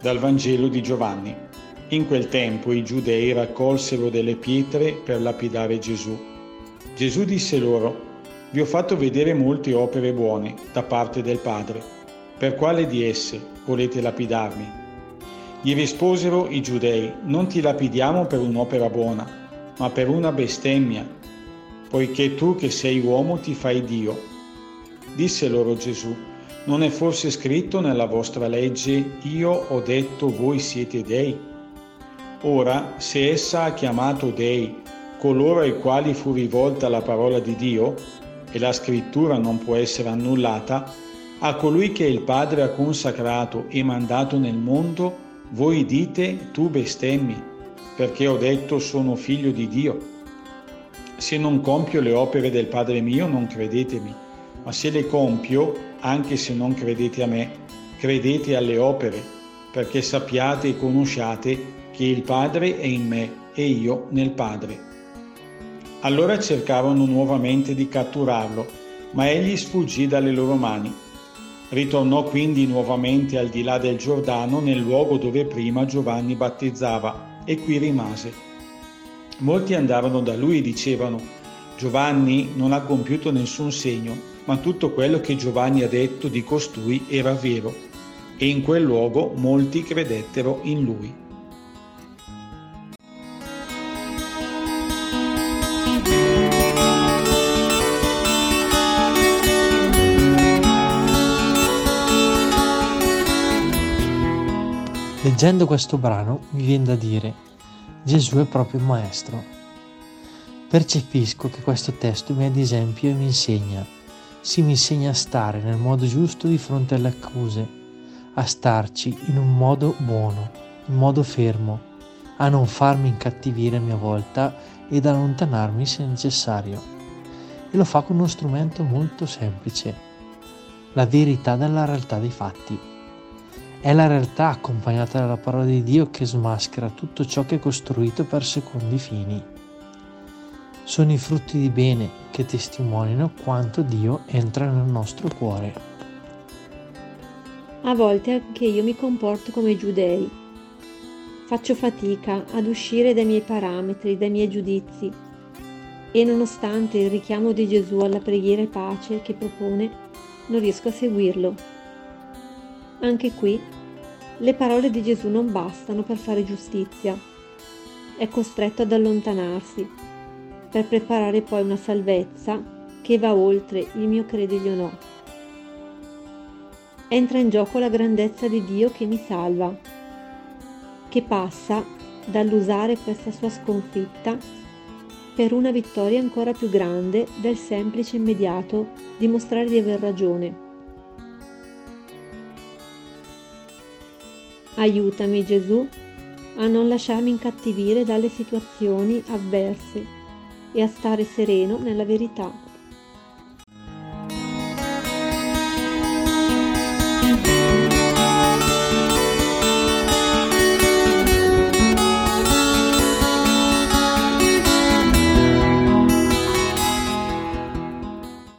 Dal Vangelo di Giovanni. In quel tempo i giudei raccolsero delle pietre per lapidare Gesù. Gesù disse loro, Vi ho fatto vedere molte opere buone da parte del Padre. Per quale di esse volete lapidarmi? Gli risposero i giudei, Non ti lapidiamo per un'opera buona, ma per una bestemmia, poiché tu che sei uomo ti fai Dio. Disse loro Gesù, non è forse scritto nella vostra legge, io ho detto voi siete dei? Ora, se essa ha chiamato dei coloro ai quali fu rivolta la parola di Dio, e la scrittura non può essere annullata, a colui che il Padre ha consacrato e mandato nel mondo, voi dite tu bestemmi, perché ho detto sono figlio di Dio. Se non compio le opere del Padre mio, non credetemi ma se le compio, anche se non credete a me, credete alle opere, perché sappiate e conosciate che il Padre è in me e io nel Padre. Allora cercarono nuovamente di catturarlo, ma egli sfuggì dalle loro mani. Ritornò quindi nuovamente al di là del Giordano, nel luogo dove prima Giovanni battezzava, e qui rimase. Molti andarono da lui e dicevano, Giovanni non ha compiuto nessun segno, ma tutto quello che Giovanni ha detto di costui era vero, e in quel luogo molti credettero in lui. Leggendo questo brano mi viene da dire, Gesù è proprio il Maestro. Percepisco che questo testo mi è ad esempio e mi insegna si mi insegna a stare nel modo giusto di fronte alle accuse, a starci in un modo buono, in modo fermo, a non farmi incattivire a mia volta ed allontanarmi se necessario. E lo fa con uno strumento molto semplice, la verità della realtà dei fatti. È la realtà accompagnata dalla parola di Dio che smaschera tutto ciò che è costruito per secondi fini sono i frutti di bene che testimoniano quanto Dio entra nel nostro cuore. A volte anche io mi comporto come i giudei. Faccio fatica ad uscire dai miei parametri, dai miei giudizi e nonostante il richiamo di Gesù alla preghiera e pace che propone, non riesco a seguirlo. Anche qui le parole di Gesù non bastano per fare giustizia. È costretto ad allontanarsi per preparare poi una salvezza che va oltre il mio credergli o no. Entra in gioco la grandezza di Dio che mi salva, che passa dall'usare questa sua sconfitta per una vittoria ancora più grande del semplice immediato dimostrare di aver ragione. Aiutami Gesù a non lasciarmi incattivire dalle situazioni avverse e a stare sereno nella verità